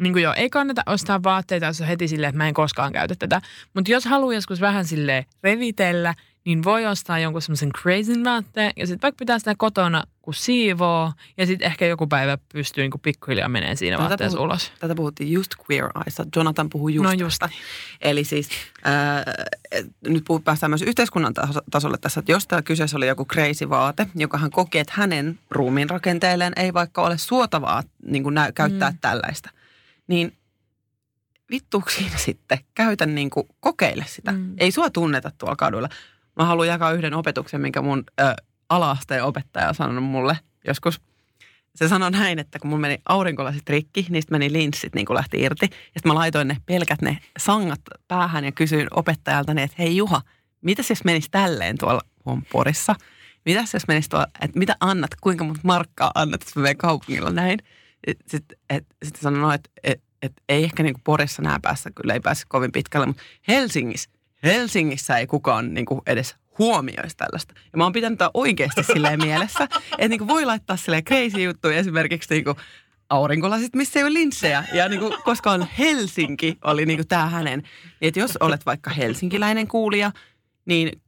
niin kuin joo, ei kannata ostaa vaatteita, jos on heti silleen, että mä en koskaan käytä tätä. Mutta jos haluaa joskus vähän sille revitellä, niin voi ostaa jonkun semmoisen crazy vaatteen ja sitten vaikka pitää sitä kotona, kun siivoo ja sitten ehkä joku päivä pystyy niinku pikkuhiljaa menee siinä Tätä vaatteessa puhut- ulos. Tätä puhuttiin just Queer Eyesa. Jonathan puhui just No tästä. just. Eli siis ää, et nyt puhut, päästään myös yhteiskunnan taso- tasolle tässä, että jos tämä kyseessä oli joku crazy vaate, joka hän koki, että hänen ruumiin rakenteelleen ei vaikka ole suotavaa niin kuin nä- käyttää mm. tällaista, niin vittu siinä sitten, käytä niin kuin, kokeile sitä. Mm. Ei sua tunneta tuolla kadulla. Mä haluan jakaa yhden opetuksen, minkä mun ö, ala-asteen opettaja on sanonut mulle joskus. Se sanoi näin, että kun mun meni aurinkolasit rikki, niistä meni linssit niin kuin lähti irti. Ja sitten mä laitoin ne pelkät ne sangat päähän ja kysyin opettajalta, että hei Juha, mitäs jos menisi tälleen tuolla Porissa? Mitäs jos menisi tuolla, että mitä annat, kuinka monta markkaa annat, jos mä menen kaupungilla näin? Sitten sit sanoin, no, että et, et, ei ehkä niin kuin Porissa nää päässä, kyllä ei pääse kovin pitkälle, mutta Helsingissä, Helsingissä ei kukaan niin kuin edes huomioisi tällaista. Ja mä oon pitänyt tätä oikeasti silleen mielessä, että niin kuin voi laittaa silleen crazy juttuja esimerkiksi niin kuin aurinkolasit, missä ei ole linssejä. Ja niin kuin, koska on Helsinki, oli niin kuin tämä hänen. Että jos olet vaikka helsinkiläinen kuulija, niin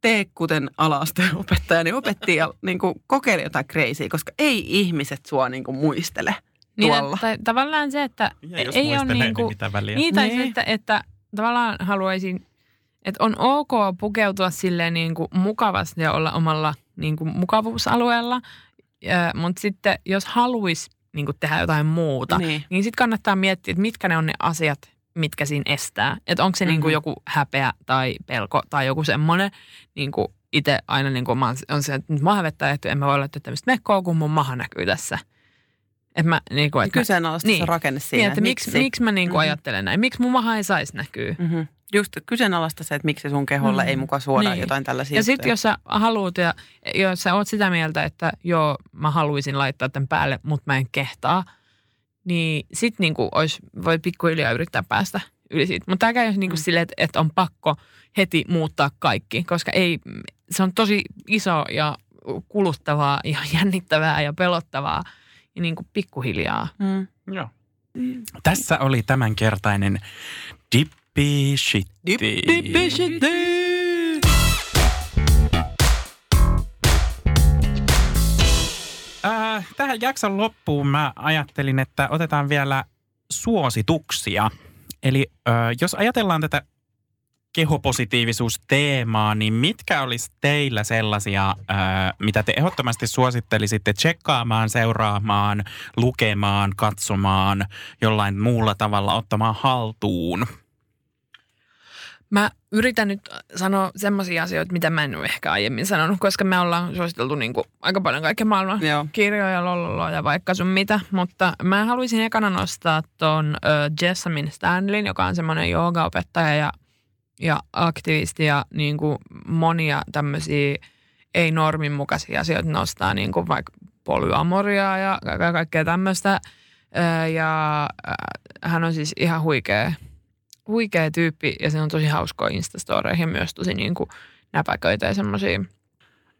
tee kuten ala-asteen opettaja, niin opetti ja niin kuin kokeile jotain crazy, koska ei ihmiset sua niin kuin muistele Niin, tuolla. että, tavallaan se, että Ja ei ole niin kuin. Niin, tai Niin. se, että, että tavallaan haluaisin, että on ok pukeutua silleen niin kuin mukavasti ja olla omalla niin kuin mukavuusalueella, mutta sitten jos haluaisi niin kuin tehdä jotain muuta, niin, Niin. sitten kannattaa miettiä, että mitkä ne on ne asiat, mitkä siinä estää. Että onko se mm-hmm. niin kuin Mhm. joku häpeä tai pelko tai joku semmoinen, niin kuin itse aina niin kuin mä oon- on se, että nyt mä hävettää, että en mä voi laittaa tämmöistä mekkoa, kun mun maha näkyy tässä. Että mä, niin kuin, että Kyseenalaista niin. se rakenne siinä. niin, että miksi, miksi mä niin kuin Mhm. ajattelen näin, miksi mun maha ei saisi näkyä. Mm-hmm. Just kyseenalaista se, että miksi sun keholle Mm. ei muka suoda Niin. jotain tällaisia Ja sitten jos sä haluat ja jos sä oot sitä mieltä, että joo, mä haluaisin laittaa tämän päälle, mutta mä en kehtaa, niin sit niinku ois, voi pikkuhiljaa yrittää päästä yli siitä. Mutta tämä käy niinku Mm. silleen, että, että on pakko heti muuttaa kaikki, koska ei, se on tosi iso ja kuluttavaa ja jännittävää ja pelottavaa. Ja niinku pikkuhiljaa. Mm. Joo. Tässä oli tämänkertainen Dippi Shitti. Äh, tähän jakson loppuun mä ajattelin, että otetaan vielä suosituksia. Eli äh, jos ajatellaan tätä kehopositiivisuusteemaa, niin mitkä olisi teillä sellaisia, ää, mitä te ehdottomasti suosittelisitte tsekkaamaan, seuraamaan, lukemaan, katsomaan, jollain muulla tavalla ottamaan haltuun? Mä yritän nyt sanoa semmoisia asioita, mitä mä en ole ehkä aiemmin sanonut, koska me ollaan suositeltu niin kuin aika paljon kaiken maailman Joo. kirjoja, lololoa ja vaikka sun mitä. Mutta mä haluaisin ekana nostaa ton uh, Jessamine Stanlin, joka on semmoinen joogaopettaja ja, ja aktivisti ja niin kuin monia tämmöisiä ei-normin mukaisia asioita nostaa, niin kuin vaikka polyamoriaa ja ka- kaikkea tämmöistä. Ö, Ja äh, hän on siis ihan huikea, huikea tyyppi ja se on tosi hauskoja Instastoreihin myös tosi niin kuin näpäköitä ja semmoisia.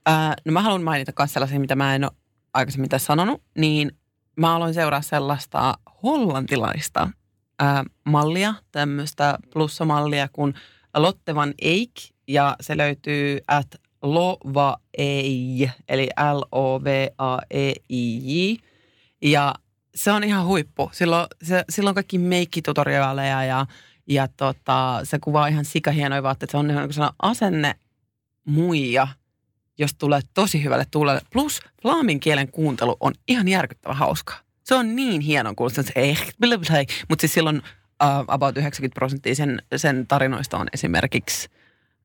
Ää, no mä haluan mainita myös sellaisia, mitä mä en ole aikaisemmin tässä sanonut, niin mä aloin seuraa sellaista hollantilaista ää, mallia, tämmöistä plussamallia kuin Lotte van Eyck, ja se löytyy at Lovaei, eli L-O-V-A-E-I-J. Ja se on ihan huippu. Silloin, se, silloin kaikki meikkitutoriaaleja ja, ja tota, se kuvaa ihan sikahienoja vaatteita. Se on niin kuin asenne muija, jos tulee tosi hyvälle tuulelle. Plus flaamin kielen kuuntelu on ihan järkyttävän hauskaa. Se on niin hienon kuulosta, ei, mutta siis silloin uh, about 90 prosenttia sen, sen tarinoista on esimerkiksi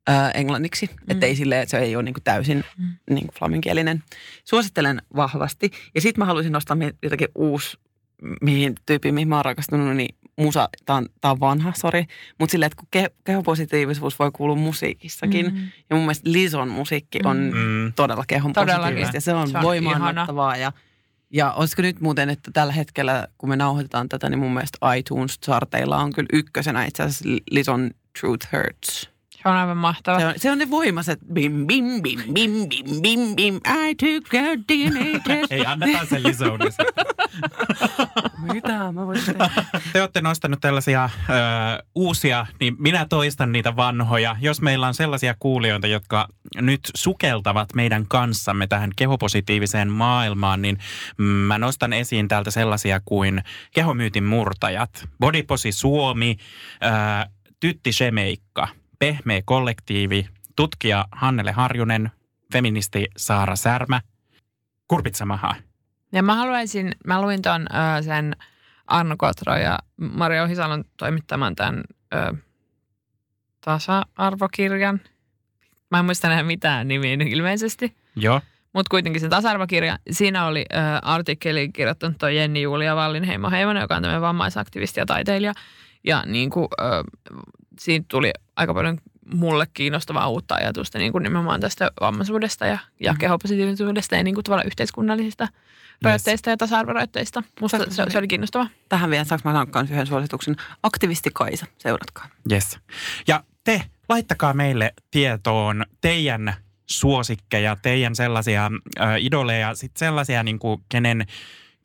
uh, englanniksi. Mm. Että ei että se ei ole niinku täysin mm. niinku flaminkielinen. Suosittelen vahvasti. Ja sitten mä haluaisin nostaa jotakin uusi, mihin tyyppiin, mihin mä oon rakastunut, niin musa, tää on, tää on vanha, sori. Mutta silleen, että kun ke, kehopositiivisuus voi kuulua musiikissakin. Mm. Ja mun mielestä Lison musiikki on Mm. todella kehon positiivista. Ja se on, Se on voimaannuttavaa ja ja olisiko nyt muuten, että tällä hetkellä, kun me nauhoitetaan tätä, niin mun mielestä iTunes-charteilla on kyllä ykkösenä itse asiassa Lison Truth Hurts. Se on aivan mahtava. Se on, se on ne voimaset bim, bim, bim, bim, bim, bim, bim, I took a DNA test. Ei, annetaan sen lisoudessa. Mitä mä voisin tehdä? Te olette nostanut tällaisia ö, uusia, niin minä toistan niitä vanhoja. Jos meillä on sellaisia kuulijoita, jotka nyt sukeltavat meidän kanssamme tähän kehopositiiviseen maailmaan, niin mä nostan esiin täältä sellaisia kuin kehomyytin murtajat, Bodyposi Suomi, ö, Tytti Shemeikka, Pehmeä kollektiivi, tutkija Hannele Harjunen, feministi Saara Särmä, Kurpitsamaha. Ja mä haluaisin, mä luin ton ö, sen Arno Kotro ja Maria Ohisalon toimittaman tämän ö, tasa-arvokirjan. Mä en muista enää mitään nimiä ilmeisesti, Joo. mutta kuitenkin se tasa-arvokirja. Siinä oli ö, artikkeli kirjoittanut toi Jenni Julia Wallinheimo Heimonen, joka on tämmöinen vammaisaktivisti ja taiteilija. Ja niin kuin, ö, siitä tuli aika paljon mulle kiinnostavaa uutta ajatusta niin kuin nimenomaan tästä vammaisuudesta ja, ja mm. kehopositiivisuudesta ja niin kuin tavallaan yhteiskunnallisista rajoitteista ja tasa-arvorajoitteista. Musta se, se oli kiinnostavaa. Tähän vielä saanko mä yhden suosituksen? Aktivisti Kaisa, seuratkaa. Yes. Ja te, laittakaa meille tietoon teidän suosikkeja, teidän sellaisia äh, idoleja, sitten sellaisia, niin kuin, kenen,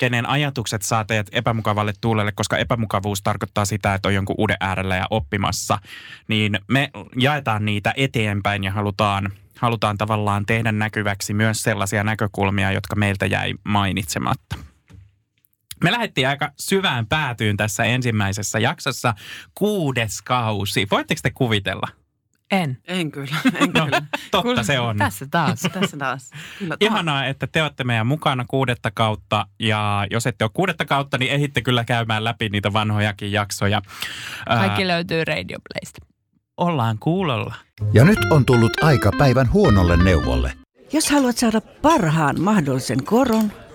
kenen ajatukset saa teidät epämukavalle tuulelle, koska epämukavuus tarkoittaa sitä, että on jonkun uuden äärellä ja oppimassa. Niin me jaetaan niitä eteenpäin ja halutaan, halutaan tavallaan tehdä näkyväksi myös sellaisia näkökulmia, jotka meiltä jäi mainitsematta. Me lähdettiin aika syvään päätyyn tässä ensimmäisessä jaksossa. Kuudes kausi. Voitteko te kuvitella? En. En kyllä, en No, kyllä. totta se on. Tässä taas. Tässä taas. Kyllä, Ihanaa, että te olette meidän mukana kuudetta kautta. Ja jos ette ole kuudetta kautta, niin ehitte kyllä käymään läpi niitä vanhojakin jaksoja. Ää, Kaikki löytyy Radio Playsta. ollaan kuulolla. Ja nyt on tullut aika päivän huonolle neuvolle. Jos haluat saada parhaan mahdollisen koron,